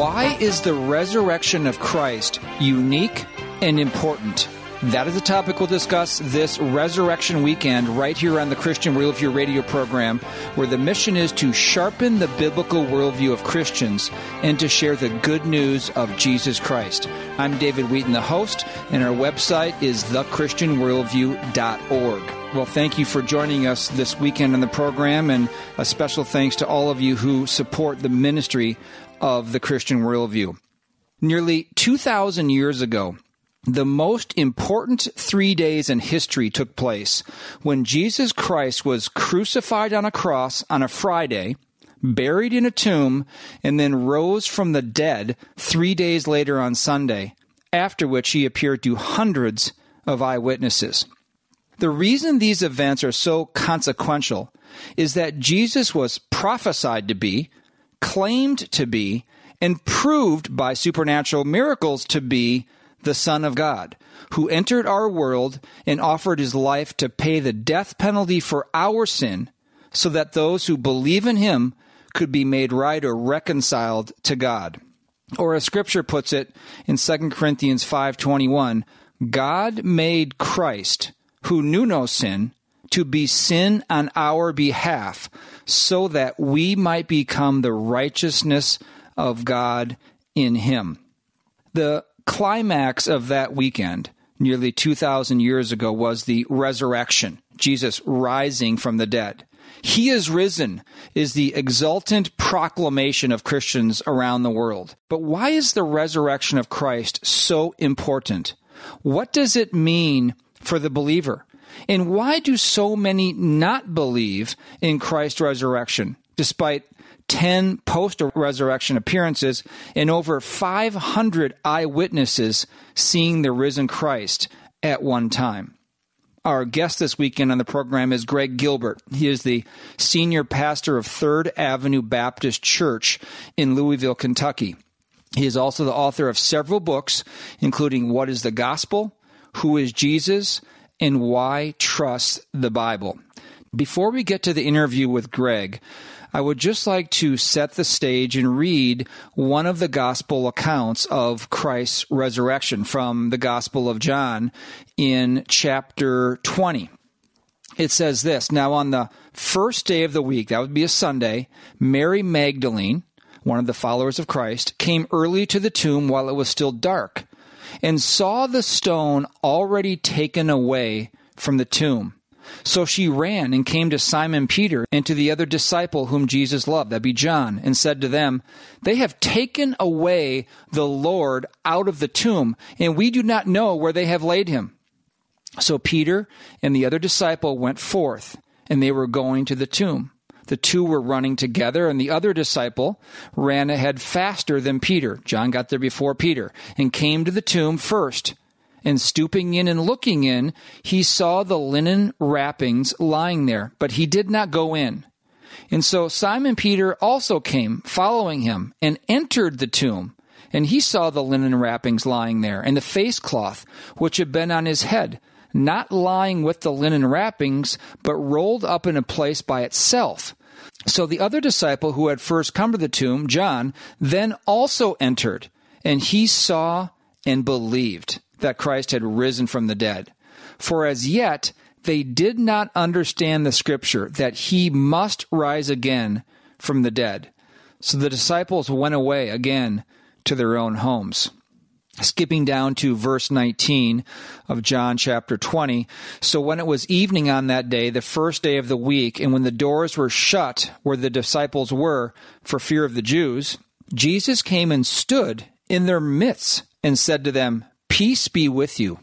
Why is the resurrection of Christ unique and important? That is the topic we'll discuss this resurrection weekend right here on the Christian Worldview radio program, where the mission is to sharpen the biblical worldview of Christians and to share the good news of Jesus Christ. I'm David Wheaton, the host, and our website is thechristianworldview.org. Well, thank you for joining us this weekend on the program, and a special thanks to all of you who support the ministry of the Christian worldview. Nearly 2,000 years ago, the most important three days in history took place when Jesus Christ was crucified on a cross on a Friday, buried in a tomb, and then rose from the dead three days later on Sunday, after which he appeared to hundreds of eyewitnesses. The reason these events are so consequential is that Jesus was prophesied to be, claimed to be, and proved by supernatural miracles to be the Son of God, who entered our world and offered his life to pay the death penalty for our sin, so that those who believe in him could be made right or reconciled to God. Or as scripture puts it in 2 Corinthians 5:21, God made Christ, who knew no sin, to be sin on our behalf, so that we might become the righteousness of God in him. The climax of that weekend, nearly 2,000 years ago, was the resurrection, Jesus rising from the dead. He is risen is the exultant proclamation of Christians around the world. But why is the resurrection of Christ so important? What does it mean for the believer? And why do so many not believe in Christ's resurrection, despite 10 post resurrection appearances and over 500 eyewitnesses seeing the risen Christ at one time. Our guest this weekend on the program is Greg Gilbert. He is the senior pastor of Third Avenue Baptist Church in Louisville, Kentucky. He is also the author of several books, including What is the Gospel, Who is Jesus, and Why Trust the Bible. Before we get to the interview with Greg, I would just like to set the stage and read one of the gospel accounts of Christ's resurrection from the Gospel of John in chapter 20. It says this Now, on the first day of the week, that would be a Sunday, Mary Magdalene, one of the followers of Christ, came early to the tomb while it was still dark and saw the stone already taken away from the tomb. So she ran and came to Simon Peter and to the other disciple whom Jesus loved, that be John, and said to them, They have taken away the Lord out of the tomb, and we do not know where they have laid him. So Peter and the other disciple went forth, and they were going to the tomb. The two were running together, and the other disciple ran ahead faster than Peter. John got there before Peter and came to the tomb first. And stooping in and looking in, he saw the linen wrappings lying there, but he did not go in. And so Simon Peter also came, following him, and entered the tomb. And he saw the linen wrappings lying there, and the face cloth which had been on his head, not lying with the linen wrappings, but rolled up in a place by itself. So the other disciple who had first come to the tomb, John, then also entered, and he saw and believed that Christ had risen from the dead. For as yet they did not understand the scripture that he must rise again from the dead. So the disciples went away again to their own homes. Skipping down to verse 19 of John chapter 20. So when it was evening on that day, the first day of the week, and when the doors were shut where the disciples were for fear of the Jews, Jesus came and stood in their midst and said to them, Peace be with you.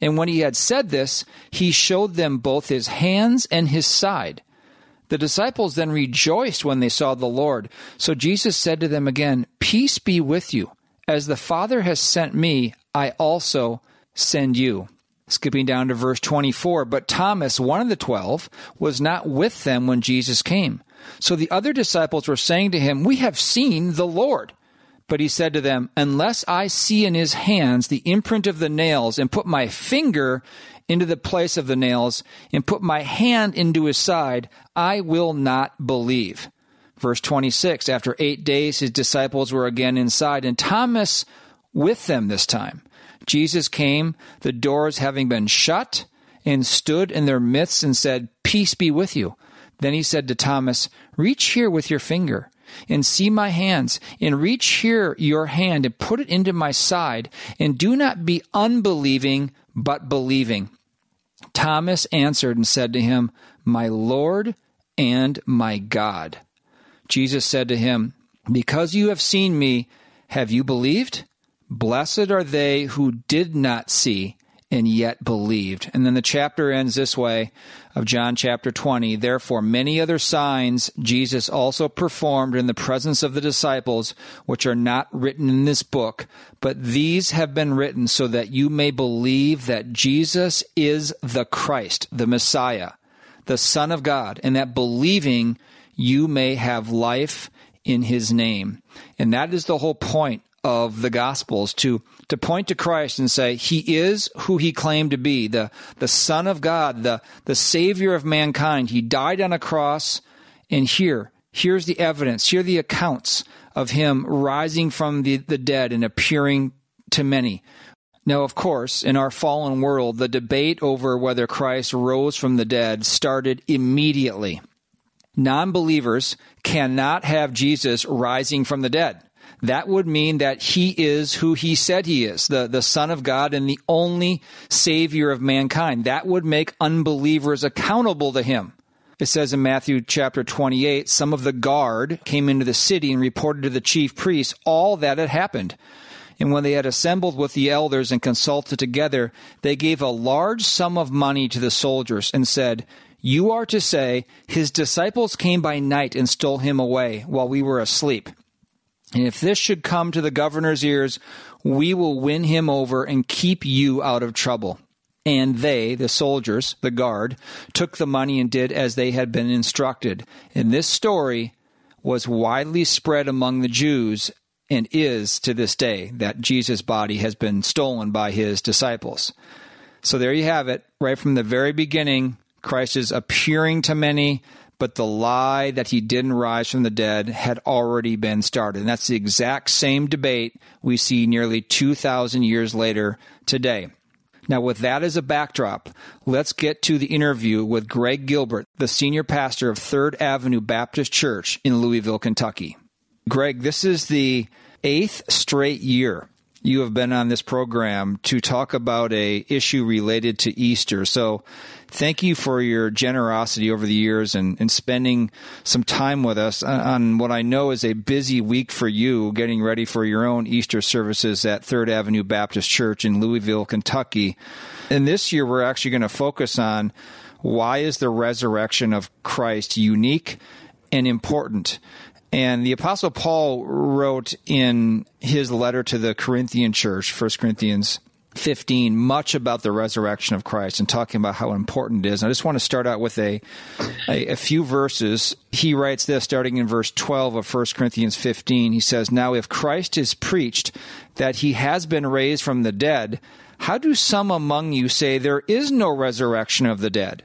And when he had said this, he showed them both his hands and his side. The disciples then rejoiced when they saw the Lord. So Jesus said to them again, Peace be with you. As the Father has sent me, I also send you. Skipping down to verse 24, but Thomas, one of the twelve, was not with them when Jesus came. So the other disciples were saying to him, We have seen the Lord. But he said to them, Unless I see in his hands the imprint of the nails, and put my finger into the place of the nails, and put my hand into his side, I will not believe. Verse 26 After eight days, his disciples were again inside, and Thomas with them this time. Jesus came, the doors having been shut, and stood in their midst and said, Peace be with you. Then he said to Thomas, Reach here with your finger and see my hands, and reach here your hand and put it into my side, and do not be unbelieving, but believing. Thomas answered and said to him, My Lord and my God. Jesus said to him, Because you have seen me, have you believed? Blessed are they who did not see and yet believed. And then the chapter ends this way of John chapter 20. Therefore, many other signs Jesus also performed in the presence of the disciples, which are not written in this book, but these have been written so that you may believe that Jesus is the Christ, the Messiah, the Son of God, and that believing you may have life in his name. And that is the whole point of the Gospels to to point to Christ and say he is who he claimed to be the the Son of God, the the Savior of mankind. He died on a cross, and here here's the evidence. Here are the accounts of him rising from the, the dead and appearing to many. Now, of course, in our fallen world, the debate over whether Christ rose from the dead started immediately. Non believers cannot have Jesus rising from the dead that would mean that he is who he said he is, the, the Son of God and the only Savior of mankind. That would make unbelievers accountable to him. It says in Matthew chapter 28 some of the guard came into the city and reported to the chief priests all that had happened. And when they had assembled with the elders and consulted together, they gave a large sum of money to the soldiers and said, You are to say, His disciples came by night and stole him away while we were asleep. And if this should come to the governor's ears, we will win him over and keep you out of trouble. And they, the soldiers, the guard, took the money and did as they had been instructed. And this story was widely spread among the Jews and is to this day that Jesus' body has been stolen by his disciples. So there you have it. Right from the very beginning, Christ is appearing to many, but the lie that he didn't rise from the dead had already been started. And that's the exact same debate we see nearly 2,000 years later today. Now, with that as a backdrop, let's get to the interview with Greg Gilbert, the senior pastor of Third Avenue Baptist Church in Louisville, Kentucky. Greg, this is the eighth straight year you have been on this program to talk about a issue related to Easter. So thank you for your generosity over the years and, and spending some time with us on what I know is a busy week for you, getting ready for your own Easter services at Third Avenue Baptist Church in Louisville, Kentucky. And this year we're actually going to focus on why is the resurrection of Christ unique and important? And the Apostle Paul wrote in his letter to the Corinthian church, 1 Corinthians 15, much about the resurrection of Christ and talking about how important it is. And I just want to start out with a, a, a few verses. He writes this starting in verse 12 of 1 Corinthians 15. He says, Now if Christ is preached that he has been raised from the dead, how do some among you say there is no resurrection of the dead?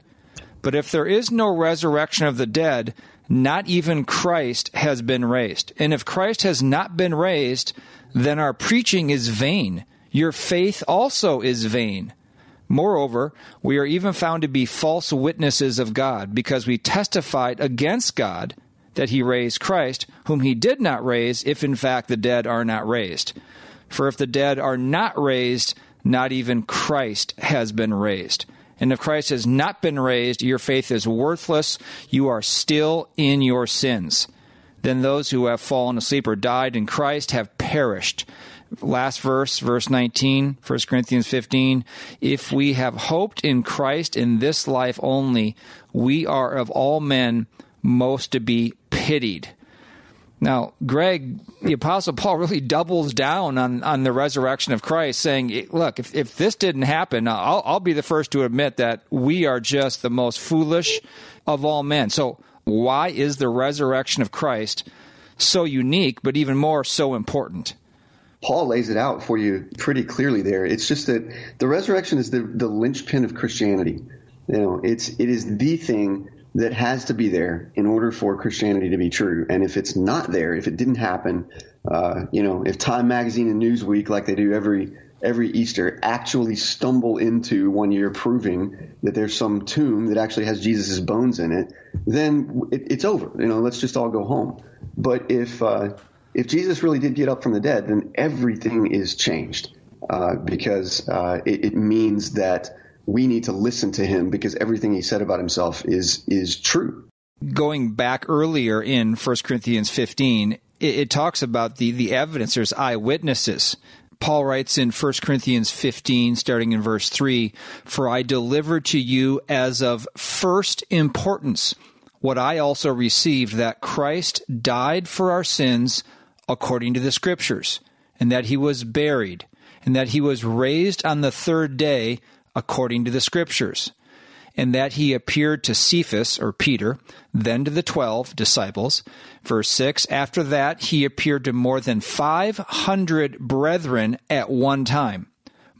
But if there is no resurrection of the dead, not even Christ has been raised. And if Christ has not been raised, then our preaching is vain. Your faith also is vain. Moreover, we are even found to be false witnesses of God, because we testified against God that he raised Christ, whom he did not raise, if in fact the dead are not raised. For if the dead are not raised, not even Christ has been raised. And if Christ has not been raised, your faith is worthless. You are still in your sins. Then those who have fallen asleep or died in Christ have perished. Last verse, verse 19, 1 Corinthians 15. If we have hoped in Christ in this life only, we are of all men most to be pitied. Now, Greg, the Apostle Paul really doubles down on, on the resurrection of Christ, saying, Look, if, if this didn't happen, I'll, I'll be the first to admit that we are just the most foolish of all men. So, why is the resurrection of Christ so unique, but even more so important? Paul lays it out for you pretty clearly there. It's just that the resurrection is the, the linchpin of Christianity. You know, it's it is the thing that has to be there in order for Christianity to be true. And if it's not there, if it didn't happen, uh, you know, if Time Magazine and Newsweek, like they do every every Easter, actually stumble into one year proving that there's some tomb that actually has Jesus' bones in it, then it, it's over. You know, let's just all go home. But if uh, if Jesus really did get up from the dead, then everything is changed uh, because uh, it, it means that we need to listen to him because everything he said about himself is is true. Going back earlier in 1 Corinthians 15, it, it talks about the, the evidence. There's eyewitnesses. Paul writes in 1 Corinthians 15, starting in verse 3 For I delivered to you as of first importance what I also received that Christ died for our sins according to the Scriptures, and that he was buried, and that he was raised on the third day according to the Scriptures, and that he appeared to Cephas, or Peter, then to the twelve disciples. Verse 6 After that, he appeared to more than 500 brethren at one time,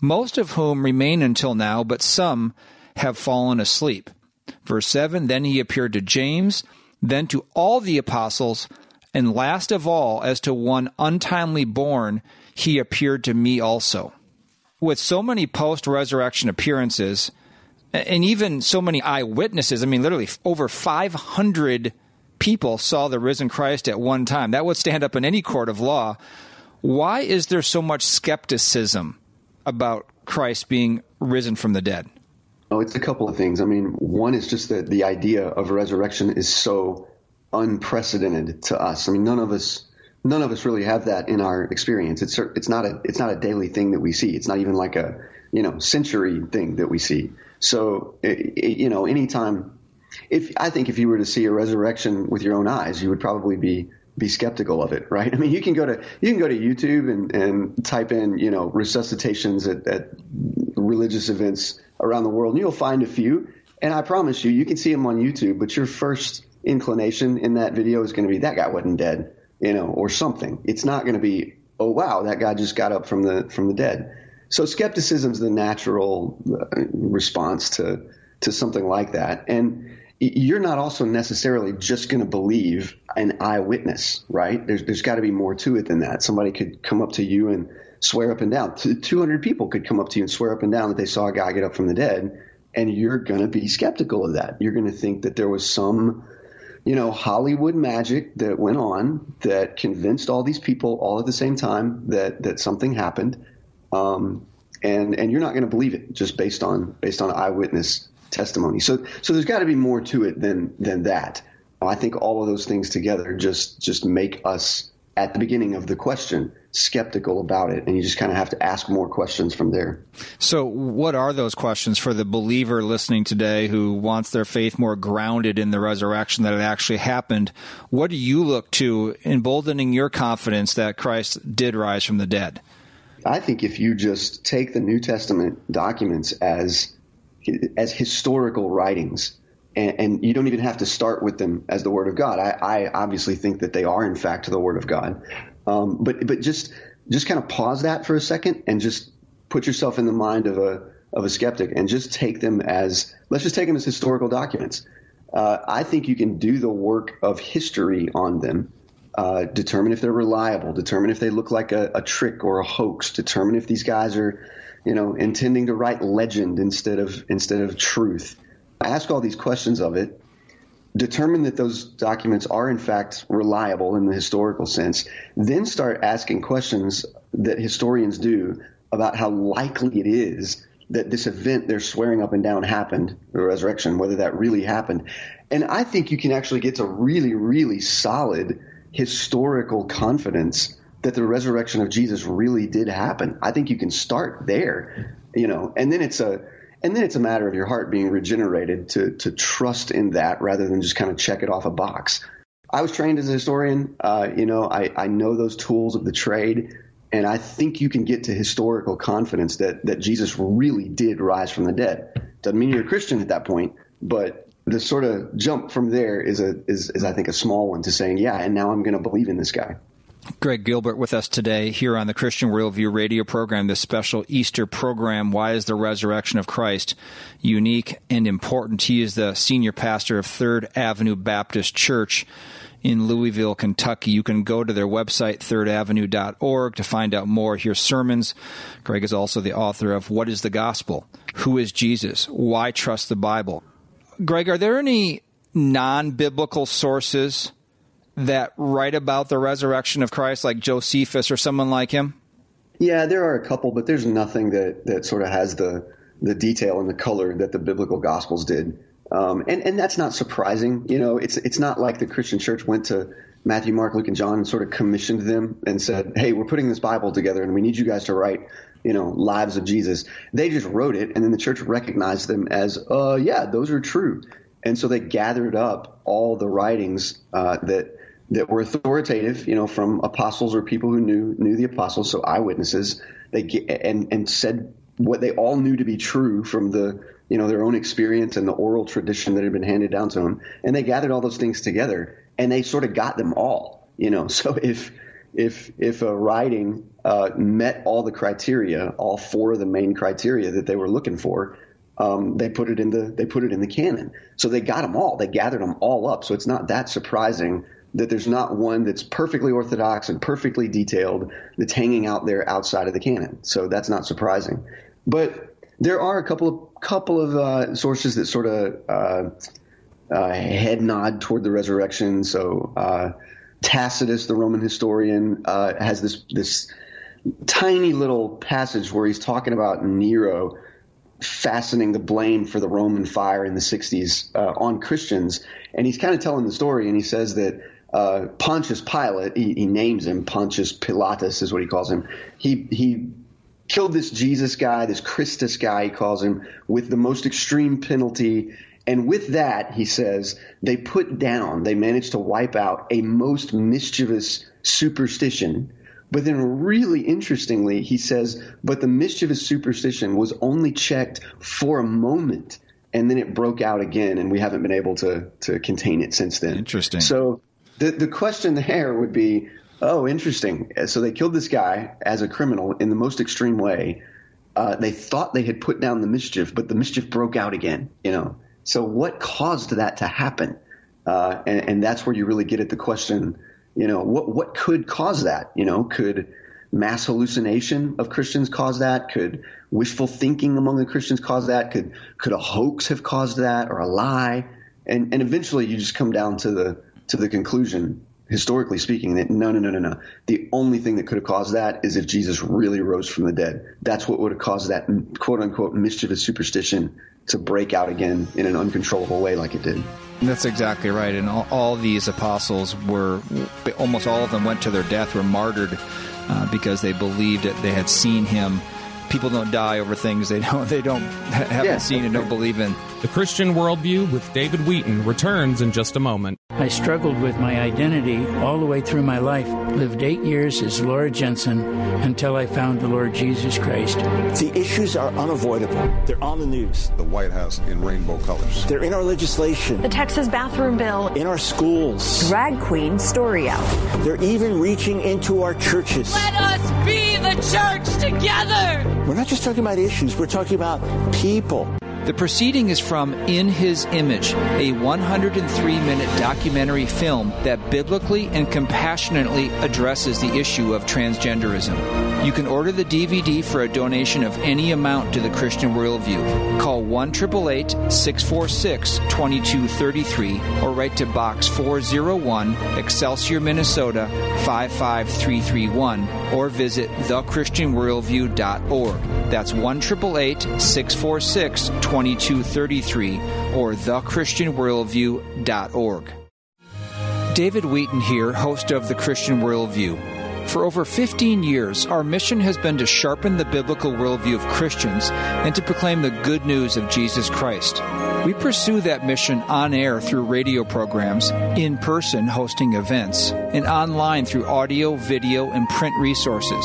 most of whom remain until now, but some have fallen asleep. Verse 7 Then he appeared to James, then to all the apostles, and last of all, as to one untimely born, he appeared to me also with so many post resurrection appearances and even so many eyewitnesses, I mean, literally over 500 people saw the risen Christ at one time. That would stand up in any court of law. Why is there so much skepticism about Christ being risen from the dead? Oh, it's a couple of things. I mean, one is just that the idea of resurrection is so unprecedented to us. I mean, none of us none of us really have that in our experience. It's it's not a it's not a daily thing that we see. It's not even like a you know century thing that we see. So it, it, you know, anytime if I think if you were to see a resurrection with your own eyes, you would probably be be skeptical of it, right? I mean, you can go to you can go to YouTube and, and type in you know resuscitations at, at religious events around the world, and you'll find a few. And I promise you, you can see them on YouTube. But your first inclination in that video is going to be that guy wasn't dead you know, or something. It's not going to be, oh wow, that guy just got up from the from the dead. So skepticism is the natural uh, response to to something like that, and you're not also necessarily just going to believe an eyewitness, right? There's there's got to be more to it than that. Somebody could come up to you and swear up and down. 200 people could come up to you and swear up and down that they saw a guy get up from the dead, and you're going to be skeptical of that. You're going to think that there was some you know, Hollywood magic that went on that convinced all these people all at the same time that that something happened, um, and and you're not going to believe it just based on based on eyewitness testimony. So so there's got to be more to it than than that. I think all of those things together just just make us at the beginning of the question skeptical about it and you just kind of have to ask more questions from there. So what are those questions for the believer listening today who wants their faith more grounded in the resurrection that it actually happened? What do you look to emboldening your confidence that christ did rise from the dead? I think if you just take the new testament documents as as historical writings and, and, you don't even have to start with them as the Word of God. I, I obviously think that they are, in fact, the Word of God. Um, but but just just kind of pause that for a second and just put yourself in the mind of a of a skeptic and just take them as let's just take them as historical documents. Uh, I think you can do the work of history on them. Uh, determine if they're reliable. Determine if they look like a, a trick or a hoax. Determine if these guys are, you know, intending to write legend instead of instead of truth ask all these questions of it, determine that those documents are in fact reliable in the historical sense, then start asking questions that historians do about how likely it is that this event they're swearing up and down happened, the resurrection, whether that really happened. And I think you can actually get to really, really solid historical confidence that the resurrection of Jesus really did happen. I think you can start there, you know, and then it's a and then it's a matter of your heart being regenerated to to trust in that rather than just kind of check it off a box. I was trained as a historian. Uh, you know, I, I know those tools of the trade, and I think you can get to historical confidence that that Jesus really did rise from the dead. Doesn't mean you're a Christian at that point, but the sort of jump from there is a is, is I think a small one to saying, yeah, and now I'm going to believe in this guy. Greg Gilbert with us today here on the Christian Worldview radio program, this special Easter program. Why is the resurrection of Christ unique and important? He is the senior pastor of Third Avenue Baptist Church in Louisville, Kentucky. You can go to their website, thirdavenue.org, to find out more, hear sermons. Greg is also the author of What is the Gospel? Who is Jesus? Why trust the Bible? Greg, are there any non biblical sources that write about the resurrection of Christ, like Josephus or someone like him? Yeah, there are a couple, but there's nothing that, that sort of has the the detail and the color that the biblical gospels did. Um, and and that's not surprising. You know, it's it's not like the Christian church went to Matthew, Mark, Luke, and John and sort of commissioned them and said, "Hey, we're putting this Bible together, and we need you guys to write." You know, lives of Jesus. They just wrote it, and then the church recognized them as, uh, yeah, those are true. And so they gathered up all the writings uh, that that were authoritative, you know, from apostles or people who knew knew the apostles, so eyewitnesses. They and and said what they all knew to be true from the you know their own experience and the oral tradition that had been handed down to them, and they gathered all those things together, and they sort of got them all, you know. So if if if a writing uh, met all the criteria, all four of the main criteria that they were looking for, um, they put it in the they put it in the canon. So they got them all. They gathered them all up. So it's not that surprising that there's not one that's perfectly orthodox and perfectly detailed that's hanging out there outside of the canon. So that's not surprising. But there are a couple of couple of uh, sources that sort of uh, uh, head nod toward the resurrection. So uh, Tacitus, the Roman historian, uh, has this this tiny little passage where he's talking about Nero fastening the blame for the Roman fire in the 60s uh, on Christians. And he's kind of telling the story, and he says that uh, Pontius Pilate, he, he, names him Pontius Pilatus is what he calls him. He he killed this Jesus guy, this Christus guy, he calls him, with the most extreme penalty. And with that, he says, they put down, they managed to wipe out a most mischievous superstition. But then, really interestingly, he says, but the mischievous superstition was only checked for a moment and then it broke out again, and we haven't been able to to contain it since then. Interesting. So the the question there would be, oh, interesting. So they killed this guy as a criminal in the most extreme way. Uh, they thought they had put down the mischief, but the mischief broke out again. You know. So what caused that to happen? Uh, and, and that's where you really get at the question. You know, what what could cause that? You know, could mass hallucination of Christians cause that? Could wishful thinking among the Christians cause that? Could could a hoax have caused that, or a lie? And and eventually, you just come down to the to the conclusion, historically speaking, that no, no, no, no, no. The only thing that could have caused that is if Jesus really rose from the dead. That's what would have caused that quote unquote mischievous superstition to break out again in an uncontrollable way like it did. That's exactly right. And all, all these apostles were, almost all of them went to their death, were martyred uh, because they believed that they had seen him people don't die over things they don't they don't haven't yeah. seen and don't believe in. The Christian Worldview with David Wheaton returns in just a moment. I struggled with my identity all the way through my life. Lived eight years as Laura Jensen until I found the Lord Jesus Christ. The issues are unavoidable. They're on the news. The White House in rainbow colors. They're in our legislation. The Texas bathroom bill. In our schools. Drag queen story out. They're even reaching into our churches. Let us be the church together. We're not just talking about issues, we're talking about people. The proceeding is from In His Image, a 103 minute documentary film that biblically and compassionately addresses the issue of transgenderism. You can order the DVD for a donation of any amount to the Christian Worldview. Call 1 646 2233 or write to Box 401, Excelsior, Minnesota 55331 or visit thechristianworldview.org. That's 1 646 2233 or thechristianworldview.org. David Wheaton here, host of The Christian Worldview. For over 15 years, our mission has been to sharpen the biblical worldview of Christians and to proclaim the good news of Jesus Christ. We pursue that mission on air through radio programs, in person hosting events, and online through audio, video, and print resources.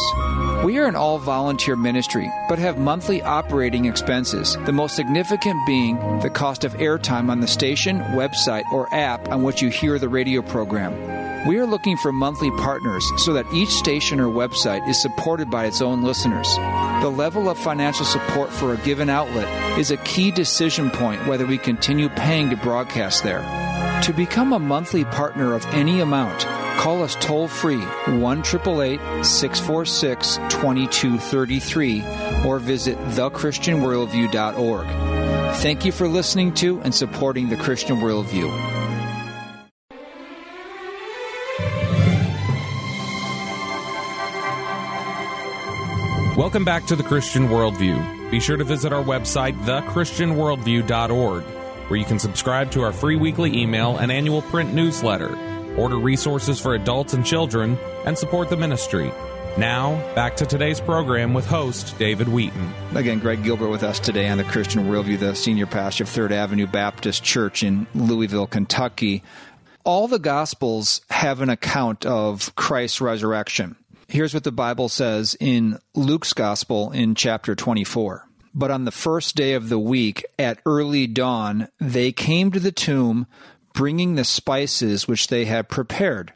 We are an all volunteer ministry, but have monthly operating expenses, the most significant being the cost of airtime on the station, website, or app on which you hear the radio program. We are looking for monthly partners so that each station or website is supported by its own listeners. The level of financial support for a given outlet is a key decision point whether we continue paying to broadcast there. To become a monthly partner of any amount, call us toll free 1 646 2233 or visit thechristianworldview.org. Thank you for listening to and supporting the Christian Worldview. Welcome back to the Christian Worldview. Be sure to visit our website, thechristianworldview.org, where you can subscribe to our free weekly email and annual print newsletter, order resources for adults and children, and support the ministry. Now, back to today's program with host David Wheaton. Again, Greg Gilbert with us today on the Christian Worldview, the senior pastor of Third Avenue Baptist Church in Louisville, Kentucky. All the Gospels have an account of Christ's resurrection. Here's what the Bible says in Luke's Gospel in chapter 24. But on the first day of the week, at early dawn, they came to the tomb, bringing the spices which they had prepared.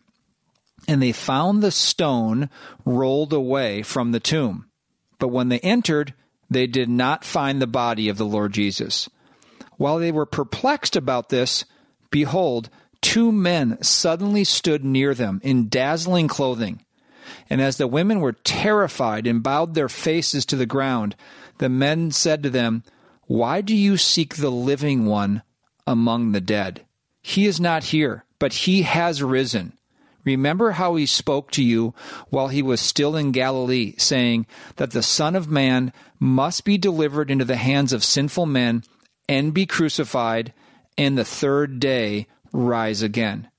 And they found the stone rolled away from the tomb. But when they entered, they did not find the body of the Lord Jesus. While they were perplexed about this, behold, two men suddenly stood near them in dazzling clothing. And as the women were terrified and bowed their faces to the ground, the men said to them, Why do you seek the living one among the dead? He is not here, but he has risen. Remember how he spoke to you while he was still in Galilee, saying that the Son of Man must be delivered into the hands of sinful men and be crucified, and the third day rise again.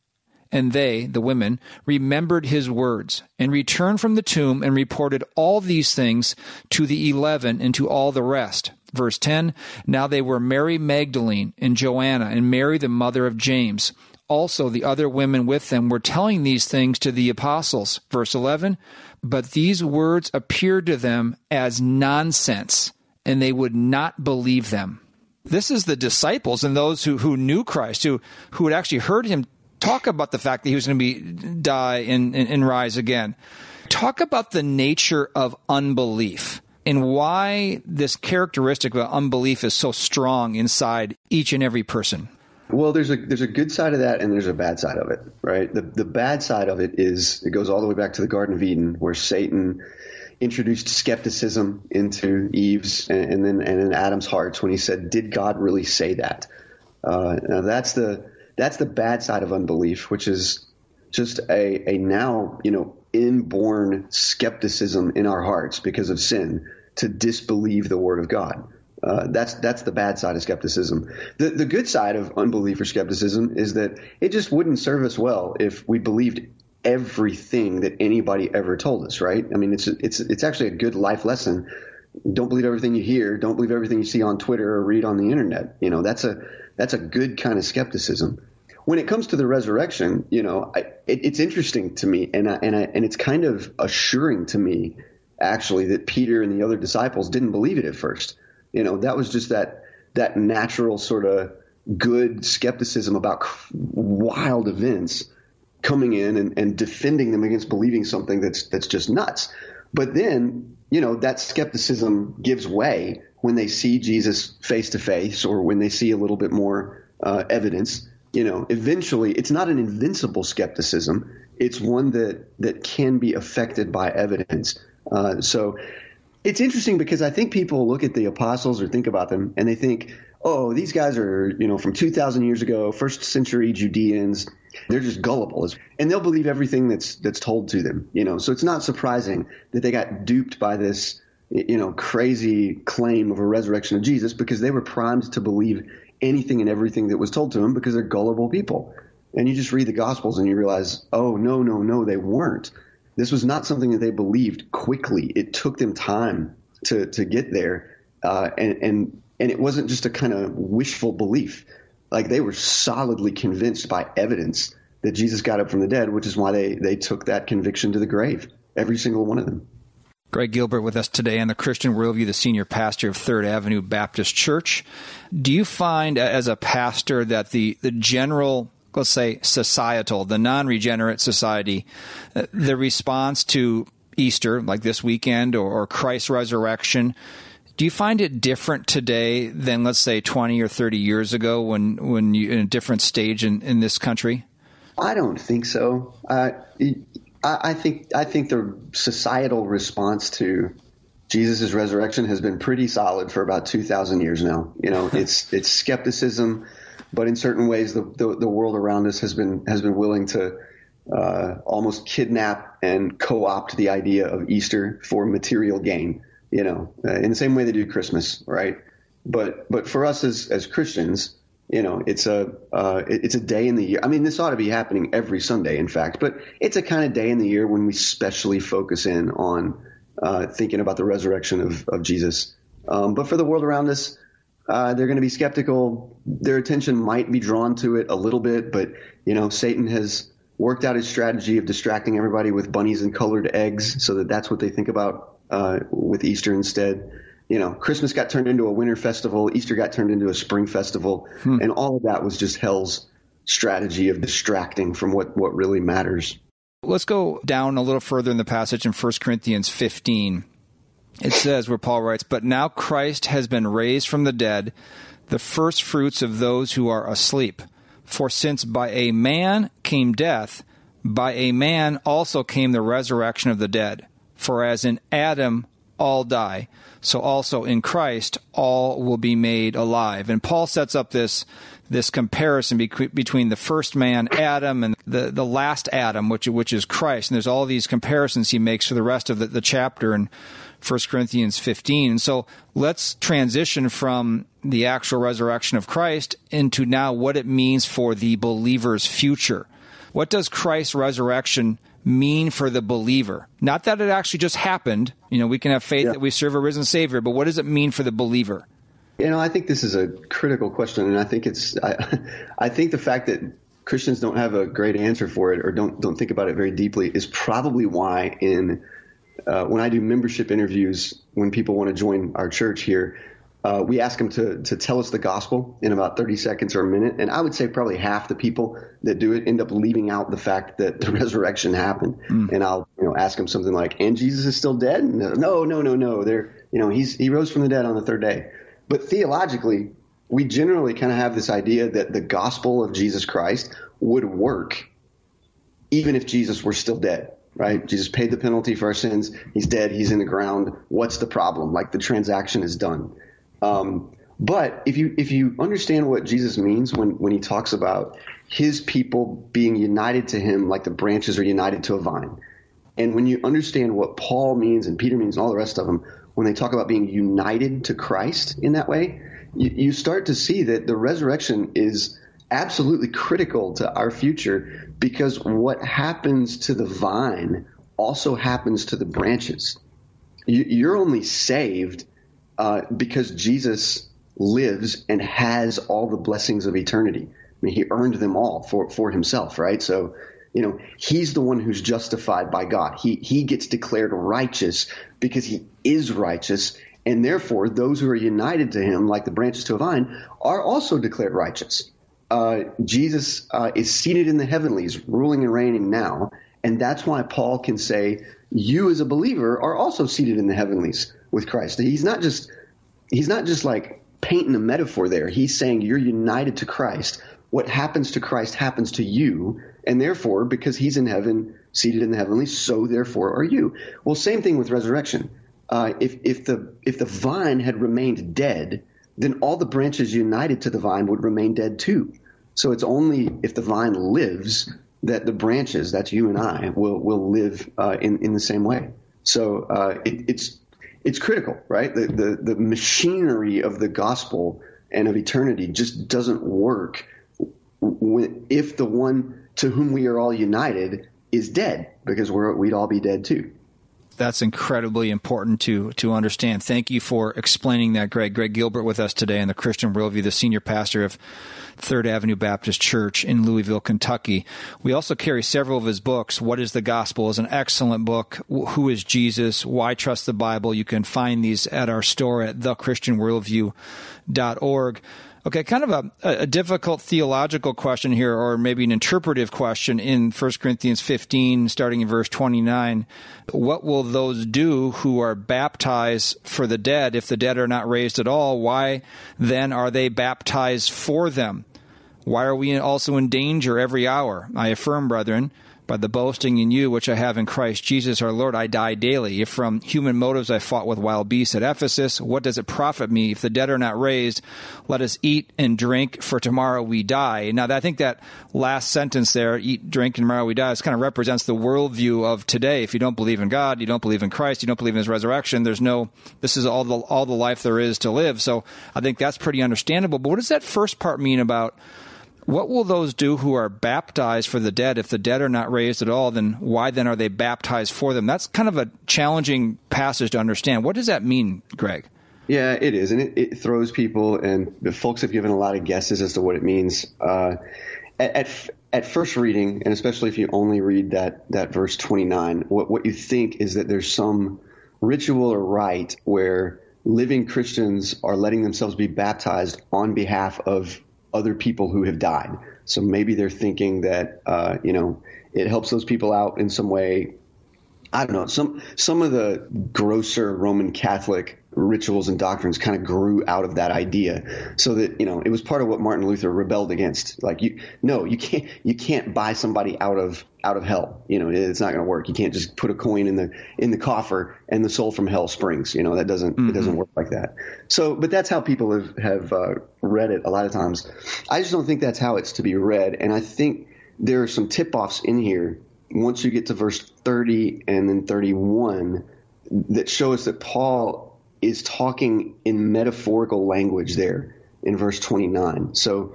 And they, the women, remembered his words, and returned from the tomb and reported all these things to the eleven and to all the rest. Verse 10 Now they were Mary Magdalene and Joanna and Mary the mother of James. Also, the other women with them were telling these things to the apostles. Verse 11 But these words appeared to them as nonsense, and they would not believe them. This is the disciples and those who, who knew Christ, who, who had actually heard him talk about the fact that he was going to be die and, and, and rise again. Talk about the nature of unbelief and why this characteristic of unbelief is so strong inside each and every person. Well, there's a there's a good side of that and there's a bad side of it, right? The the bad side of it is it goes all the way back to the Garden of Eden where Satan introduced skepticism into Eve's and, and then and in Adam's hearts when he said, "Did God really say that?" Uh, that's the that's the bad side of unbelief, which is just a, a now, you know, inborn skepticism in our hearts because of sin to disbelieve the word of God. Uh, that's that's the bad side of skepticism. The the good side of unbelief or skepticism is that it just wouldn't serve us well if we believed everything that anybody ever told us. Right? I mean, it's it's it's actually a good life lesson. Don't believe everything you hear. Don't believe everything you see on Twitter or read on the internet. You know, that's a that's a good kind of skepticism. When it comes to the resurrection, you know, I, it, it's interesting to me, and I, and I, and it's kind of assuring to me, actually, that Peter and the other disciples didn't believe it at first. You know, that was just that that natural sort of good skepticism about wild events coming in and, and defending them against believing something that's that's just nuts. But then, you know, that skepticism gives way when they see Jesus face to face or when they see a little bit more uh, evidence, you know, eventually it's not an invincible skepticism. It's one that, that can be affected by evidence. Uh, so it's interesting because I think people look at the apostles or think about them and they think, oh, these guys are, you know, from 2,000 years ago, first century Judeans. They're just gullible, and they'll believe everything that's that's told to them. You know, so it's not surprising that they got duped by this you know, crazy claim of a resurrection of Jesus because they were primed to believe anything and everything that was told to them because they're gullible people. And you just read the Gospels and you realize, oh, no, no, no, they weren't. This was not something that they believed quickly. It took them time to, to get there. Uh, and, and, and it wasn't just a kind of wishful belief. Like they were solidly convinced by evidence that Jesus got up from the dead, which is why they, they took that conviction to the grave, every single one of them. Greg Gilbert with us today on the Christian Worldview, the senior pastor of Third Avenue Baptist Church. Do you find, as a pastor, that the, the general let's say, societal, the non regenerate society, uh, the response to Easter, like this weekend, or, or Christ's resurrection, do you find it different today than, let's say, 20 or 30 years ago when, when you in a different stage in, in this country? I don't think so. Uh, I, think I think the societal response to Jesus' resurrection has been pretty solid for about two thousand years now. You know, it's it's skepticism, but in certain ways, the, the, the world around us has been has been willing to uh, almost kidnap and co-opt the idea of Easter for material gain. You know, uh, in the same way they do Christmas, right? But but for us as as Christians, you know, it's a uh, it's a day in the year. I mean, this ought to be happening every Sunday, in fact, but it's a kind of day in the year when we specially focus in on uh, thinking about the resurrection of, of Jesus. Um, but for the world around us, uh, they're going to be skeptical. Their attention might be drawn to it a little bit, but you know, Satan has worked out his strategy of distracting everybody with bunnies and colored eggs, so that that's what they think about uh, with Easter instead you know, Christmas got turned into a winter festival, Easter got turned into a spring festival, hmm. and all of that was just hell's strategy of distracting from what, what really matters. Let's go down a little further in the passage in 1 Corinthians 15. It says, where Paul writes, But now Christ has been raised from the dead, the first fruits of those who are asleep. For since by a man came death, by a man also came the resurrection of the dead. For as in Adam all die, so also in Christ all will be made alive. And Paul sets up this this comparison between the first man Adam and the the last Adam, which which is Christ. And there's all these comparisons he makes for the rest of the, the chapter in 1 Corinthians 15. And so let's transition from the actual resurrection of Christ into now what it means for the believer's future. What does Christ's resurrection mean for the believer? Not that it actually just happened. You know, we can have faith yeah. that we serve a risen Savior, but what does it mean for the believer? You know, I think this is a critical question, and I think it's I, I think the fact that Christians don't have a great answer for it or don't don't think about it very deeply is probably why in uh, when I do membership interviews when people want to join our church here, uh, we ask them to, to tell us the gospel in about 30 seconds or a minute. And I would say probably half the people that do it end up leaving out the fact that the resurrection happened. Mm. And I'll, you know, ask them something like, and Jesus is still dead? No, no, no, no. They're, you know, he's, he rose from the dead on the third day. But theologically, we generally kind of have this idea that the gospel of Jesus Christ would work even if Jesus were still dead right? Jesus paid the penalty for our sins. He's dead. He's in the ground. What's the problem? Like the transaction is done. Um, but if you if you understand what Jesus means when when he talks about his people being united to him like the branches are united to a vine, and when you understand what Paul means and Peter means and all the rest of them when they talk about being united to Christ in that way, you, you start to see that the resurrection is absolutely critical to our future because what happens to the vine also happens to the branches. You, you're only saved uh, because Jesus lives and has all the blessings of eternity. I mean, he earned them all for, for himself, right? So, you know, he's the one who's justified by God. He, he gets declared righteous because he is righteous. And therefore, those who are united to him, like the branches to a vine, are also declared righteous. Uh, Jesus uh, is seated in the heavenlies, ruling and reigning now. And that's why Paul can say, You as a believer are also seated in the heavenlies with Christ. He's not just he's not just like painting a metaphor there. He's saying you're united to Christ. What happens to Christ happens to you, and therefore, because he's in heaven, seated in the heavenly, so therefore are you. Well, same thing with resurrection. Uh, if if the if the vine had remained dead, then all the branches united to the vine would remain dead too. So it's only if the vine lives that the branches, that's you and I, will will live uh, in in the same way. So uh, it, it's it's critical, right? The, the, the machinery of the gospel and of eternity just doesn't work if the one to whom we are all united is dead, because we're, we'd all be dead too that's incredibly important to to understand. Thank you for explaining that, Greg. Greg Gilbert with us today in the Christian Worldview, the senior pastor of Third Avenue Baptist Church in Louisville, Kentucky. We also carry several of his books. What is the Gospel is an excellent book. Who is Jesus? Why trust the Bible? You can find these at our store at thechristianworldview.org. Okay, kind of a, a difficult theological question here, or maybe an interpretive question in 1 Corinthians 15, starting in verse 29. What will those do who are baptized for the dead if the dead are not raised at all? Why then are they baptized for them? Why are we also in danger every hour? I affirm, brethren, by the boasting in you which I have in Christ Jesus our Lord, I die daily. If from human motives I fought with wild beasts at Ephesus, what does it profit me? If the dead are not raised, let us eat and drink, for tomorrow we die. Now, I think that last sentence there, eat, drink, and tomorrow we die, is kind of represents the worldview of today. If you don't believe in God, you don't believe in Christ, you don't believe in His resurrection, there's no, this is all the, all the life there is to live. So I think that's pretty understandable. But what does that first part mean about what will those do who are baptized for the dead? If the dead are not raised at all, then why then are they baptized for them? That's kind of a challenging passage to understand. What does that mean, Greg? Yeah, it is, and it, it throws people, and the folks have given a lot of guesses as to what it means. Uh, at, at, at first reading, and especially if you only read that that verse twenty nine, what what you think is that there's some ritual or rite where living Christians are letting themselves be baptized on behalf of other people who have died. So maybe they're thinking that uh, you know it helps those people out in some way. I don't know. Some some of the grosser Roman Catholic rituals and doctrines kind of grew out of that idea, so that you know it was part of what Martin Luther rebelled against. Like you, no, you can't you can't buy somebody out of out of hell. You know, it's not going to work. You can't just put a coin in the in the coffer and the soul from hell springs. You know, that doesn't mm-hmm. it doesn't work like that. So, but that's how people have have uh, read it a lot of times. I just don't think that's how it's to be read, and I think there are some tip offs in here once you get to verse 30 and then 31 that show us that Paul is talking in metaphorical language there in verse 29. So,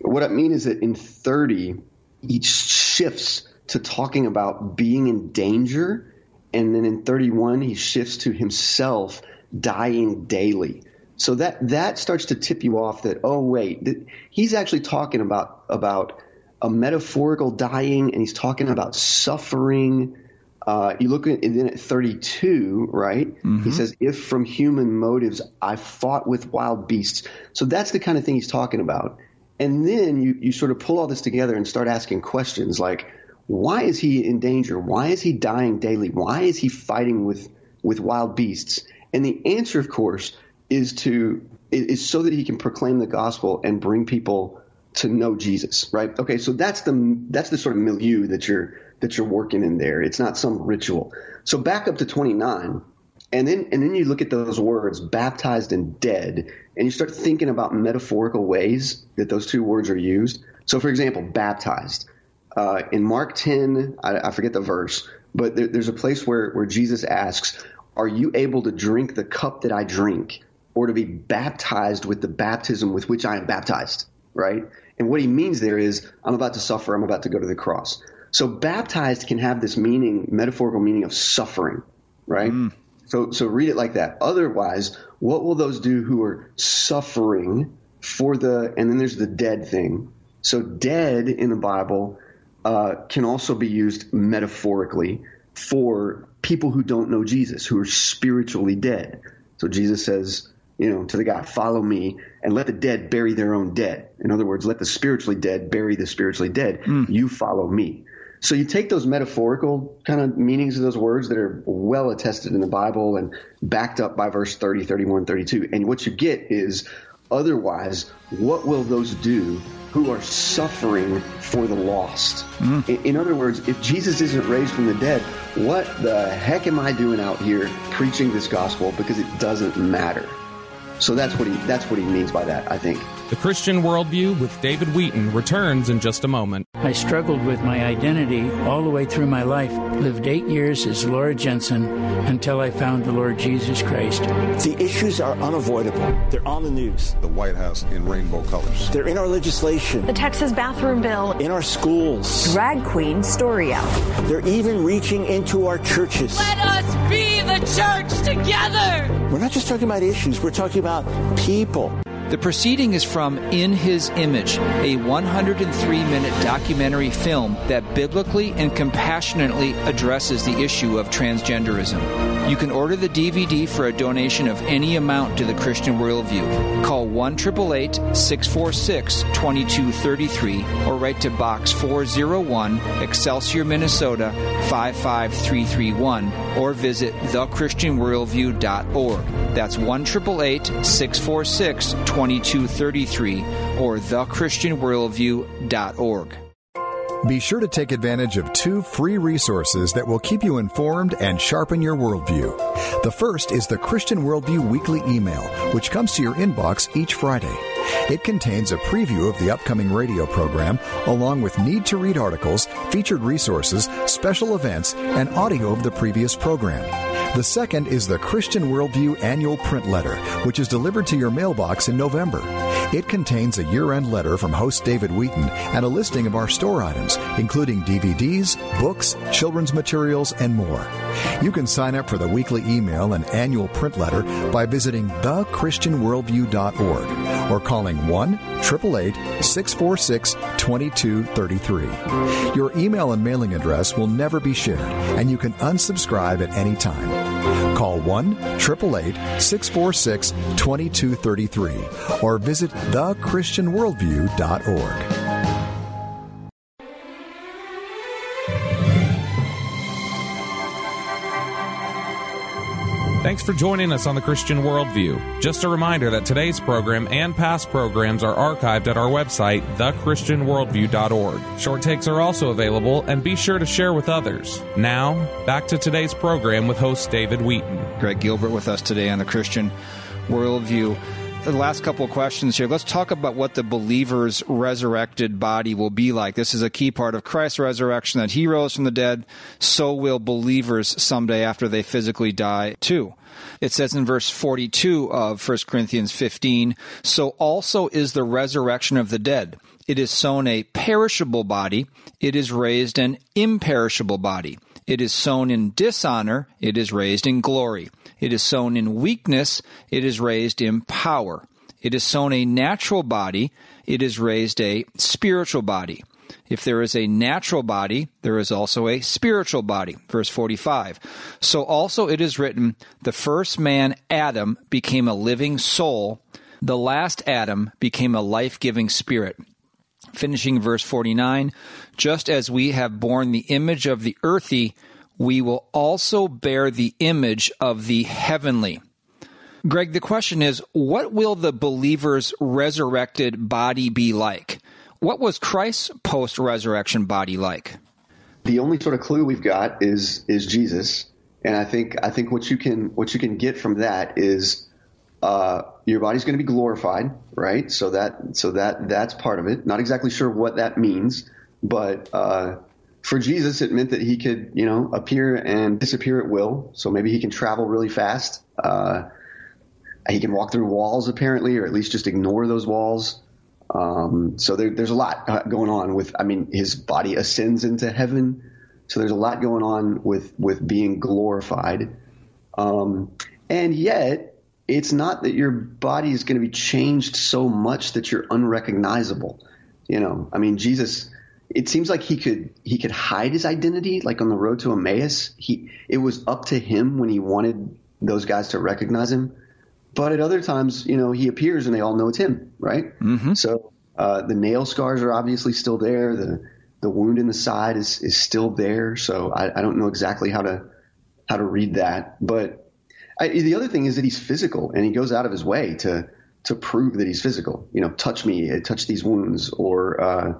what I mean is that in 30, he shifts to talking about being in danger. And then in 31, he shifts to himself dying daily. So that, that starts to tip you off that, oh, wait, th- he's actually talking about, about a metaphorical dying and he's talking about suffering uh, you look at then at 32, right? Mm-hmm. He says, "If from human motives I fought with wild beasts." So that's the kind of thing he's talking about. And then you you sort of pull all this together and start asking questions like, why is he in danger? Why is he dying daily? Why is he fighting with with wild beasts? And the answer, of course, is to is so that he can proclaim the gospel and bring people to know Jesus, right? Okay, so that's the that's the sort of milieu that you're that you're working in there. It's not some ritual. So back up to 29, and then and then you look at those words, baptized and dead, and you start thinking about metaphorical ways that those two words are used. So, for example, baptized. Uh, in Mark 10, I, I, forget the verse, but there, there's a place where, where Jesus asks, Are you able to drink the cup that I drink, or to be baptized with the baptism with which I am baptized? Right? And what he means there is, I'm about to suffer, I'm about to go to the cross. So baptized can have this meaning, metaphorical meaning of suffering, right? Mm. So so read it like that. Otherwise, what will those do who are suffering for the and then there's the dead thing. So dead in the Bible uh, can also be used metaphorically for people who don't know Jesus, who are spiritually dead. So Jesus says, you know, to the guy, follow me and let the dead bury their own dead. In other words, let the spiritually dead bury the spiritually dead. Mm. You follow me. So you take those metaphorical kind of meanings of those words that are well attested in the Bible and backed up by verse 30, 31, 32. And what you get is otherwise, what will those do who are suffering for the lost? Mm. In, in other words, if Jesus isn't raised from the dead, what the heck am I doing out here preaching this gospel because it doesn't matter? So that's what he that's what he means by that, I think. The Christian Worldview with David Wheaton returns in just a moment. I struggled with my identity all the way through my life. Lived eight years as Laura Jensen until I found the Lord Jesus Christ. The issues are unavoidable. They're on the news. The White House in rainbow colors. They're in our legislation. The Texas bathroom bill. In our schools. Drag queen story hour. They're even reaching into our churches. Let us be the church together. We're not just talking about issues, we're talking about people. The proceeding is from In His Image, a 103 minute documentary film that biblically and compassionately addresses the issue of transgenderism. You can order the DVD for a donation of any amount to the Christian Worldview. Call 1 646 2233 or write to Box 401, Excelsior, Minnesota 55331 or visit thechristianworldview.org. That's 1 646 2233 or thechristianworldview.org. Be sure to take advantage of two free resources that will keep you informed and sharpen your worldview. The first is the Christian Worldview Weekly Email, which comes to your inbox each Friday. It contains a preview of the upcoming radio program, along with need to read articles, featured resources, special events, and audio of the previous program. The second is the Christian Worldview Annual Print Letter, which is delivered to your mailbox in November. It contains a year end letter from host David Wheaton and a listing of our store items, including DVDs, books, children's materials, and more. You can sign up for the weekly email and annual print letter by visiting thechristianworldview.org or calling 1 888 646 2233. Your email and mailing address will never be shared, and you can unsubscribe at any time. Call 1 888 646 2233 or visit thechristianworldview.org. Thanks for joining us on the Christian Worldview. Just a reminder that today's program and past programs are archived at our website, thechristianworldview.org. Short takes are also available, and be sure to share with others. Now, back to today's program with host David Wheaton. Greg Gilbert with us today on the Christian Worldview. The last couple of questions here. Let's talk about what the believer's resurrected body will be like. This is a key part of Christ's resurrection that he rose from the dead. So will believers someday after they physically die too. It says in verse 42 of 1 Corinthians 15, So also is the resurrection of the dead. It is sown a perishable body, it is raised an imperishable body. It is sown in dishonor, it is raised in glory. It is sown in weakness, it is raised in power. It is sown a natural body, it is raised a spiritual body. If there is a natural body, there is also a spiritual body. Verse 45. So also it is written, the first man, Adam, became a living soul. The last Adam became a life giving spirit. Finishing verse 49. Just as we have borne the image of the earthy, we will also bear the image of the heavenly. Greg, the question is, what will the believer's resurrected body be like? What was Christ's post resurrection body like? The only sort of clue we've got is is Jesus, and I think I think what you can what you can get from that is uh, your body's going to be glorified, right? So that so that that's part of it. Not exactly sure what that means, but uh, for Jesus, it meant that he could you know appear and disappear at will. So maybe he can travel really fast. Uh, he can walk through walls apparently, or at least just ignore those walls. Um, so there, there's a lot uh, going on with. I mean, his body ascends into heaven. So there's a lot going on with with being glorified. Um, and yet, it's not that your body is going to be changed so much that you're unrecognizable. You know, I mean, Jesus. It seems like he could he could hide his identity, like on the road to Emmaus. He it was up to him when he wanted those guys to recognize him. But at other times, you know, he appears and they all know it's him, right? Mm-hmm. So uh, the nail scars are obviously still there. The the wound in the side is is still there. So I, I don't know exactly how to how to read that. But I, the other thing is that he's physical and he goes out of his way to to prove that he's physical. You know, touch me, touch these wounds, or uh,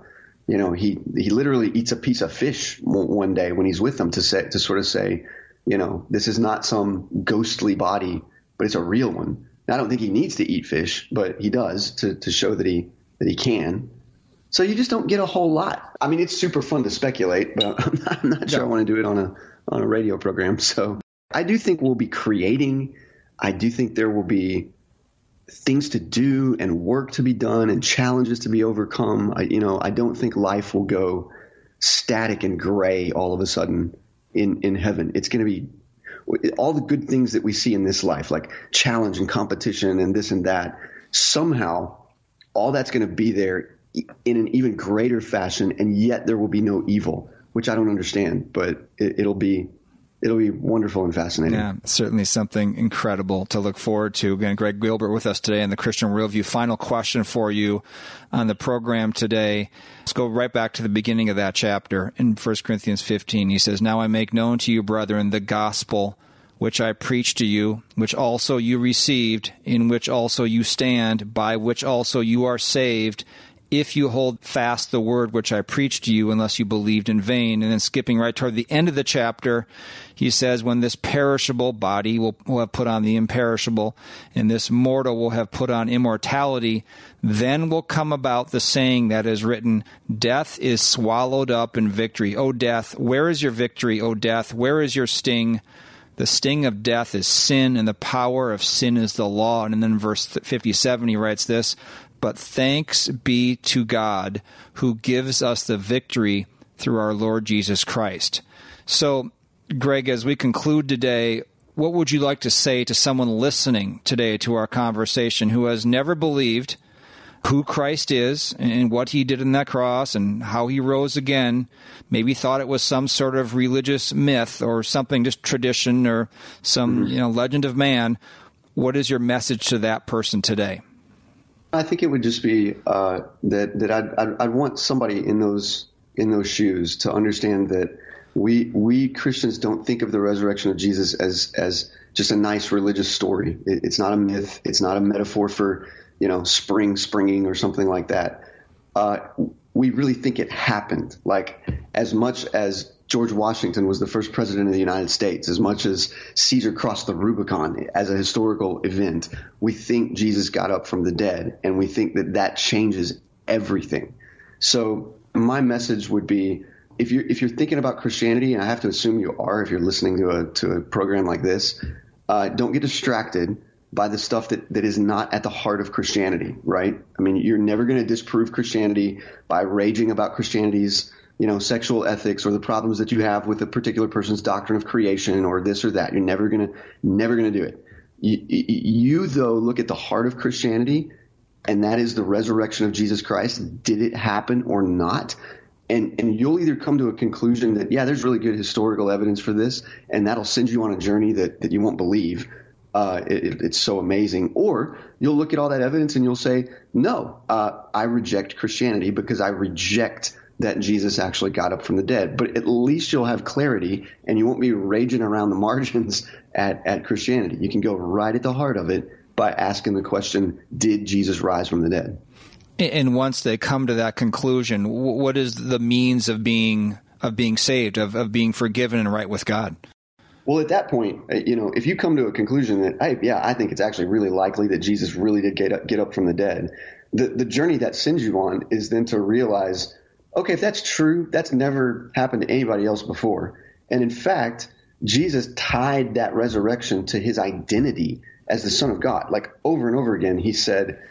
you know, he he literally eats a piece of fish one day when he's with them to say to sort of say, you know, this is not some ghostly body, but it's a real one. I don't think he needs to eat fish, but he does to to show that he that he can. So you just don't get a whole lot. I mean, it's super fun to speculate, but I'm not, I'm not sure I want to do it on a on a radio program. So I do think we'll be creating. I do think there will be things to do and work to be done and challenges to be overcome. I, you know, I don't think life will go static and gray all of a sudden in in heaven. It's going to be all the good things that we see in this life, like challenge and competition and this and that. somehow all that's going to be there in an even greater fashion, and yet there will be no evil, which I don't understand, but it, it'll be it'll be wonderful and fascinating. Yeah, certainly something incredible to look forward to. Again, Greg Gilbert with us today in the Christian Worldview. Final question for you on the program today. Let's go right back to the beginning of that chapter in 1 Corinthians 15. He says, Now I make known to you, brethren, the gospel which I preached to you, which also you received, in which also you stand, by which also you are saved, if you hold fast the word which I preached to you, unless you believed in vain. And then skipping right toward the end of the chapter, he says, When this perishable body will, will have put on the imperishable, and this mortal will have put on immortality, then will come about the saying that is written, Death is swallowed up in victory. O death, where is your victory? O death, where is your sting? The sting of death is sin, and the power of sin is the law. And then verse 57, he writes this but thanks be to God who gives us the victory through our Lord Jesus Christ. So, Greg, as we conclude today, what would you like to say to someone listening today to our conversation who has never believed who Christ is and what he did in that cross and how he rose again? Maybe thought it was some sort of religious myth or something, just tradition or some you know legend of man. What is your message to that person today? I think it would just be uh, that that I'd, I'd, I'd want somebody in those in those shoes to understand that we we Christians don't think of the resurrection of Jesus as as just a nice religious story. It, it's not a myth. It's not a metaphor for you know spring springing or something like that. Uh, we really think it happened. Like as much as George Washington was the first president of the United States, as much as Caesar crossed the Rubicon as a historical event, we think Jesus got up from the dead, and we think that that changes everything. So my message would be if you're if you're thinking about Christianity, and I have to assume you are if you're listening to a to a program like this, uh, don't get distracted by the stuff that, that is not at the heart of Christianity, right? I mean, you're never going to disprove Christianity by raging about Christianity's you know, sexual ethics or the problems that you have with a particular person's doctrine of creation or this or that. You're never gonna, never gonna do it. You, you, though, look at the heart of Christianity, and that is the resurrection of Jesus Christ. Did it happen or not? And, and you'll either come to a conclusion that, yeah, there's really good historical evidence for this, and that'll send you on a journey that, that you won't believe. Uh, it, it's so amazing. Or you'll look at all that evidence and you'll say, no, uh, I reject Christianity because I reject that Jesus actually got up from the dead. But at least you'll have clarity and you won't be raging around the margins at, at Christianity. You can go right at the heart of it by asking the question, did Jesus rise from the dead? And once they come to that conclusion, what is the means of being of being saved, of, of being forgiven and right with God? Well, at that point, uh, you know, if you come to a conclusion that, hey, yeah, I think it's actually really likely that Jesus really did get up, get up from the dead, the, the journey that sends you on is then to realize okay, if that's true, that's never happened to anybody else before. And in fact, Jesus tied that resurrection to his identity as the Son of God. Like over and over again, he said,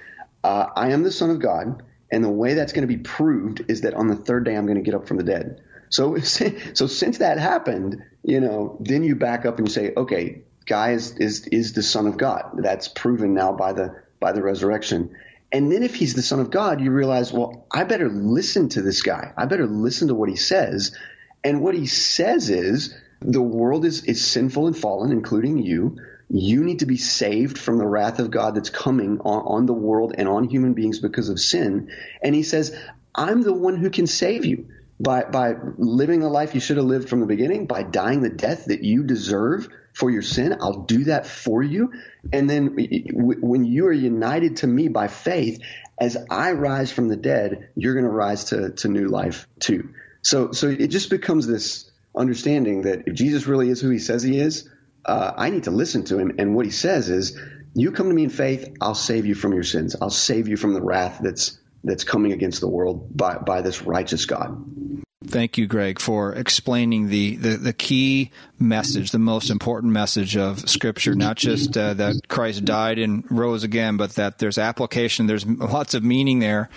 uh, I am the Son of God. And the way that's going to be proved is that on the third day, I'm going to get up from the dead. So, so since that happened, you know, then you back up and you say, okay, guy is, is, is the Son of God. That's proven now by the, by the resurrection. And then if he's the son of God, you realize, well, I better listen to this guy. I better listen to what he says. And what he says is the world is, is sinful and fallen, including you. You need to be saved from the wrath of God that's coming on, on the world and on human beings because of sin. And he says, I'm the one who can save you by, by living the life you should have lived from the beginning, by dying the death that you deserve for your sin. I'll do that for you. And then when you are united to me by faith, as I rise from the dead, you're going to rise to, to new life too. So, so it just becomes this understanding that if Jesus really is who he says he is, uh, I need to listen to him. And what he says is, you come to me in faith, I'll save you from your sins. I'll save you from the wrath that's that's coming against the world by, by this righteous God. Thank you, Greg, for explaining the, the, the, key message, the most important message of Scripture, not just uh, that Christ died and rose again, but that there's application, there's lots of meaning there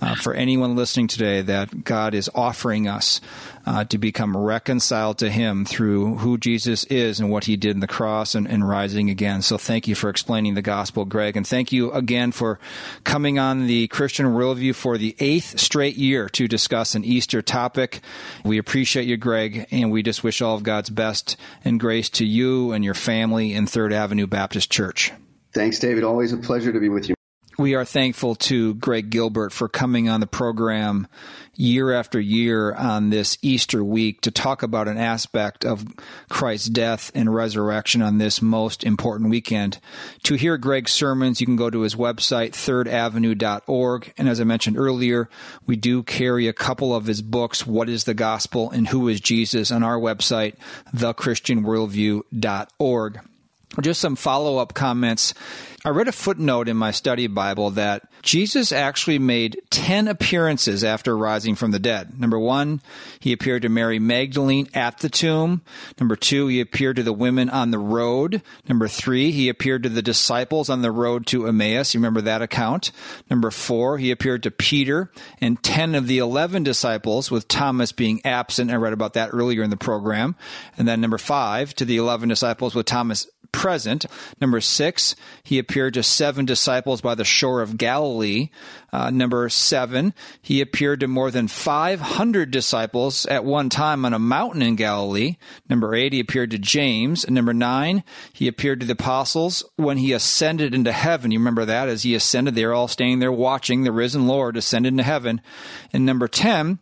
uh, for anyone listening today that God is offering us uh, to become reconciled to Him through who Jesus is and what He did in the cross and, and rising again. So thank you for explaining the gospel, Greg, and thank you again for coming on the Christian Worldview for the eighth straight year to discuss an Easter topic. We appreciate you, Greg, and we just wish all of God's best and grace to you and your family in Third Avenue Baptist Church. Thanks, David. Always a pleasure to be with you. We are thankful to Greg Gilbert for coming on the program year after year on this Easter week to talk about an aspect of Christ's death and resurrection on this most important weekend. To hear Greg's sermons, you can go to his website, thirdavenue.org. And as I mentioned earlier, we do carry a couple of his books, What is the Gospel and Who is Jesus, on our website, thechristianworldview.org. Just some follow up comments I read a footnote in my study Bible that Jesus actually made 10 appearances after rising from the dead. Number one, he appeared to Mary Magdalene at the tomb. Number two, he appeared to the women on the road. Number three, he appeared to the disciples on the road to Emmaus. You remember that account? Number four, he appeared to Peter and 10 of the 11 disciples, with Thomas being absent. I read about that earlier in the program. And then number five, to the 11 disciples with Thomas present. Number six, he appeared to seven disciples by the shore of Galilee. Uh, number seven, he appeared to more than 500 disciples at one time on a mountain in Galilee. Number eight, he appeared to James. And number nine, he appeared to the apostles when he ascended into heaven. You remember that as he ascended, they were all staying there watching the risen Lord ascend into heaven. And number 10,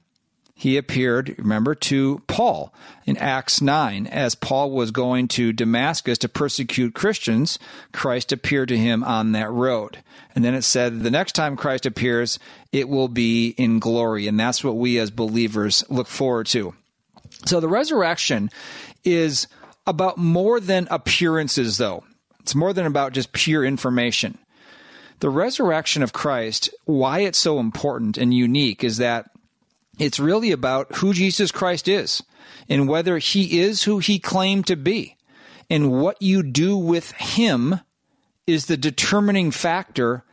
he appeared, remember, to Paul in Acts 9. As Paul was going to Damascus to persecute Christians, Christ appeared to him on that road. And then it said the next time Christ appears, it will be in glory. And that's what we as believers look forward to. So the resurrection is about more than appearances, though. It's more than about just pure information. The resurrection of Christ, why it's so important and unique is that it's really about who Jesus Christ is and whether he is who he claimed to be. And what you do with him is the determining factor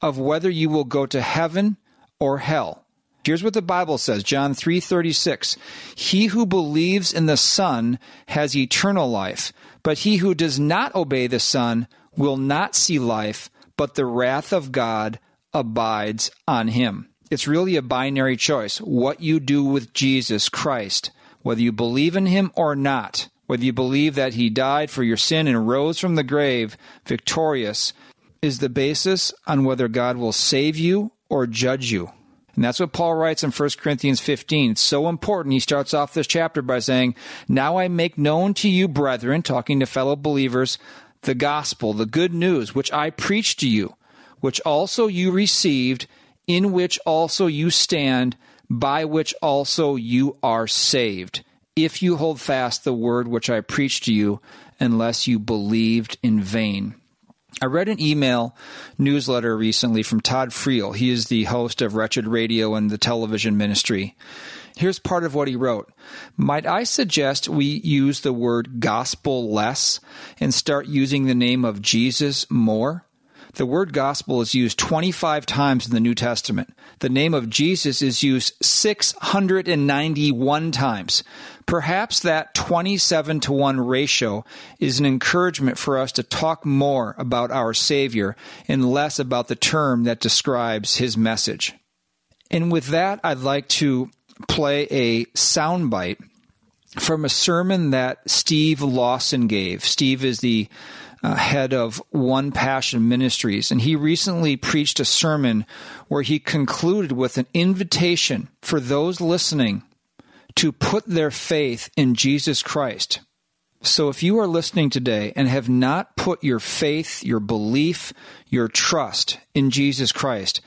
of whether you will go to heaven or hell. Here's what the Bible says, John 3:36. He who believes in the Son has eternal life, but he who does not obey the Son will not see life, but the wrath of God abides on him. It's really a binary choice. What you do with Jesus Christ, whether you believe in him or not, whether you believe that he died for your sin and rose from the grave victorious, is the basis on whether God will save you or judge you. And that's what Paul writes in 1 Corinthians 15. It's so important. He starts off this chapter by saying, Now I make known to you, brethren, talking to fellow believers, the gospel, the good news, which I preached to you, which also you received in which also you stand, by which also you are saved, if you hold fast the word which I preached to you, unless you believed in vain. I read an email newsletter recently from Todd Friel. He is the host of Wretched Radio and the television ministry. Here's part of what he wrote. Might I suggest we use the word gospel less and start using the name of Jesus more? The word gospel is used 25 times in the New Testament. The name of Jesus is used 691 times. Perhaps that 27 to 1 ratio is an encouragement for us to talk more about our Savior and less about the term that describes his message. And with that, I'd like to play a soundbite from a sermon that Steve Lawson gave. Steve is the uh, head of One Passion Ministries, and he recently preached a sermon where he concluded with an invitation for those listening to put their faith in Jesus Christ. So if you are listening today and have not put your faith, your belief, your trust in Jesus Christ,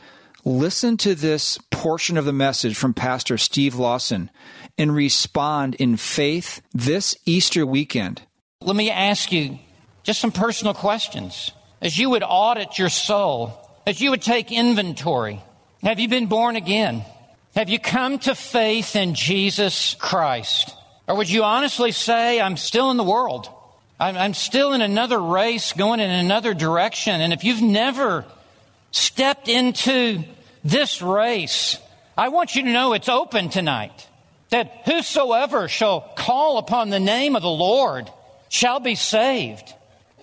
listen to this portion of the message from Pastor Steve Lawson and respond in faith this Easter weekend. Let me ask you just some personal questions. As you would audit your soul, as you would take inventory, have you been born again? Have you come to faith in Jesus Christ? Or would you honestly say, I'm still in the world? I'm, I'm still in another race going in another direction. And if you've never stepped into this race, I want you to know it's open tonight. That whosoever shall call upon the name of the Lord shall be saved.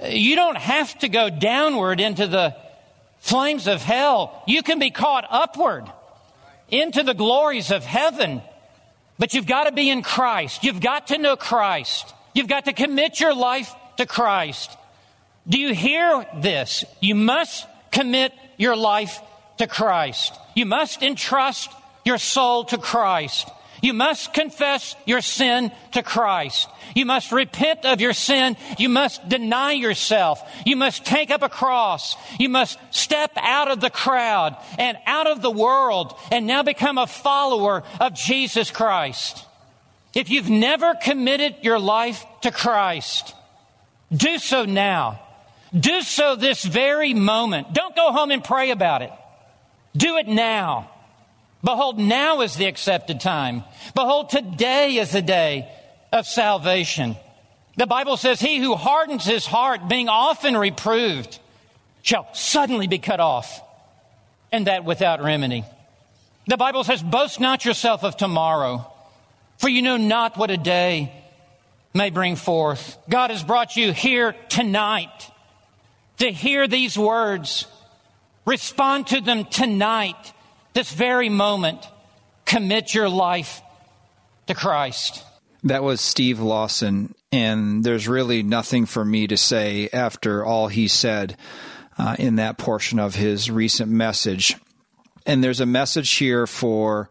You don't have to go downward into the flames of hell. You can be caught upward into the glories of heaven. But you've got to be in Christ. You've got to know Christ. You've got to commit your life to Christ. Do you hear this? You must commit your life to Christ. You must entrust your soul to Christ. You must confess your sin to Christ. You must repent of your sin. You must deny yourself. You must take up a cross. You must step out of the crowd and out of the world and now become a follower of Jesus Christ. If you've never committed your life to Christ, do so now. Do so this very moment. Don't go home and pray about it. Do it now. Behold, now is the accepted time. Behold, today is the day of salvation. The Bible says, He who hardens his heart, being often reproved, shall suddenly be cut off, and that without remedy. The Bible says, Boast not yourself of tomorrow, for you know not what a day may bring forth. God has brought you here tonight to hear these words. Respond to them tonight this very moment, commit your life to Christ. That was Steve Lawson, and there's really nothing for me to say after all he said uh, in that portion of his recent message. And there's a message here for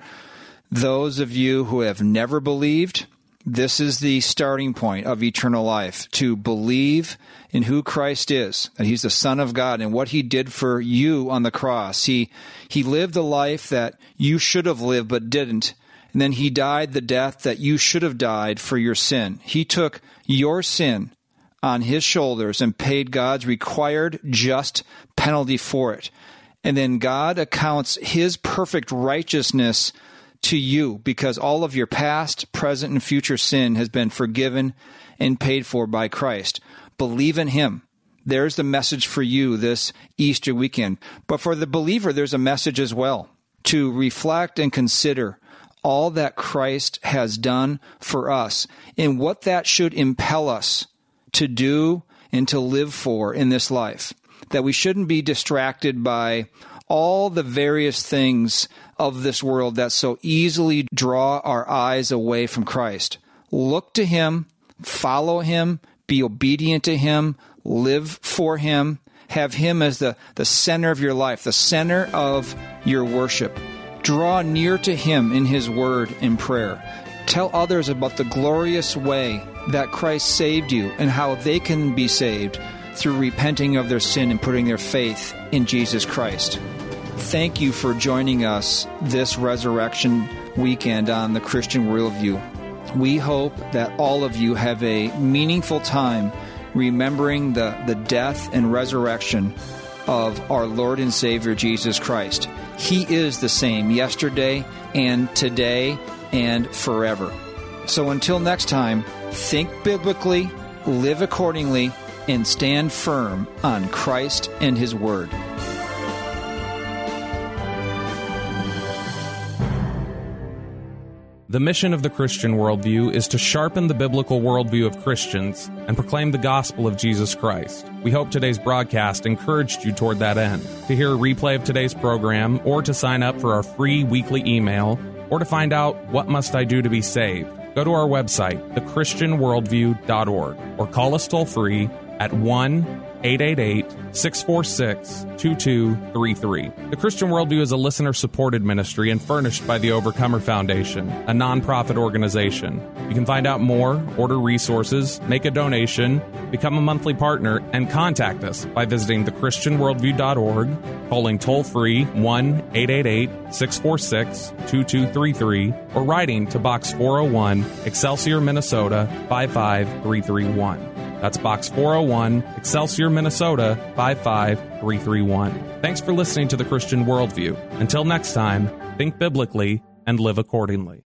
those of you who have never believed. This is the starting point of eternal life to believe in who Christ is, that he's the son of God and what he did for you on the cross. He he lived a life that you should have lived but didn't. And then he died the death that you should have died for your sin. He took your sin on his shoulders and paid God's required just penalty for it. And then God accounts his perfect righteousness to you because all of your past, present, and future sin has been forgiven and paid for by Christ. Believe in him. There's the message for you this Easter weekend. But for the believer, there's a message as well to reflect and consider all that Christ has done for us and what that should impel us to do and to live for in this life. That we shouldn't be distracted by all the various things of this world that so easily draw our eyes away from Christ. Look to Him, follow Him, be obedient to Him, live for Him, have Him as the, the center of your life, the center of your worship. Draw near to Him in His Word and prayer. Tell others about the glorious way that Christ saved you and how they can be saved through repenting of their sin and putting their faith in Jesus Christ. Thank you for joining us this resurrection weekend on the Christian Worldview. We hope that all of you have a meaningful time remembering the, the death and resurrection of our Lord and Savior Jesus Christ. He is the same yesterday and today and forever. So until next time, think biblically, live accordingly, and stand firm on Christ and His Word. The mission of the Christian worldview is to sharpen the biblical worldview of Christians and proclaim the gospel of Jesus Christ. We hope today's broadcast encouraged you toward that end. To hear a replay of today's program, or to sign up for our free weekly email, or to find out what must I do to be saved, go to our website, thechristianworldview.org, or call us toll free at 1 888 646 2233. The Christian Worldview is a listener supported ministry and furnished by the Overcomer Foundation, a nonprofit organization. You can find out more, order resources, make a donation, become a monthly partner, and contact us by visiting thechristianworldview.org, calling toll free 1 888 646 2233, or writing to Box 401, Excelsior, Minnesota 55331. That's Box 401, Excelsior, Minnesota 55331. Thanks for listening to the Christian Worldview. Until next time, think biblically and live accordingly.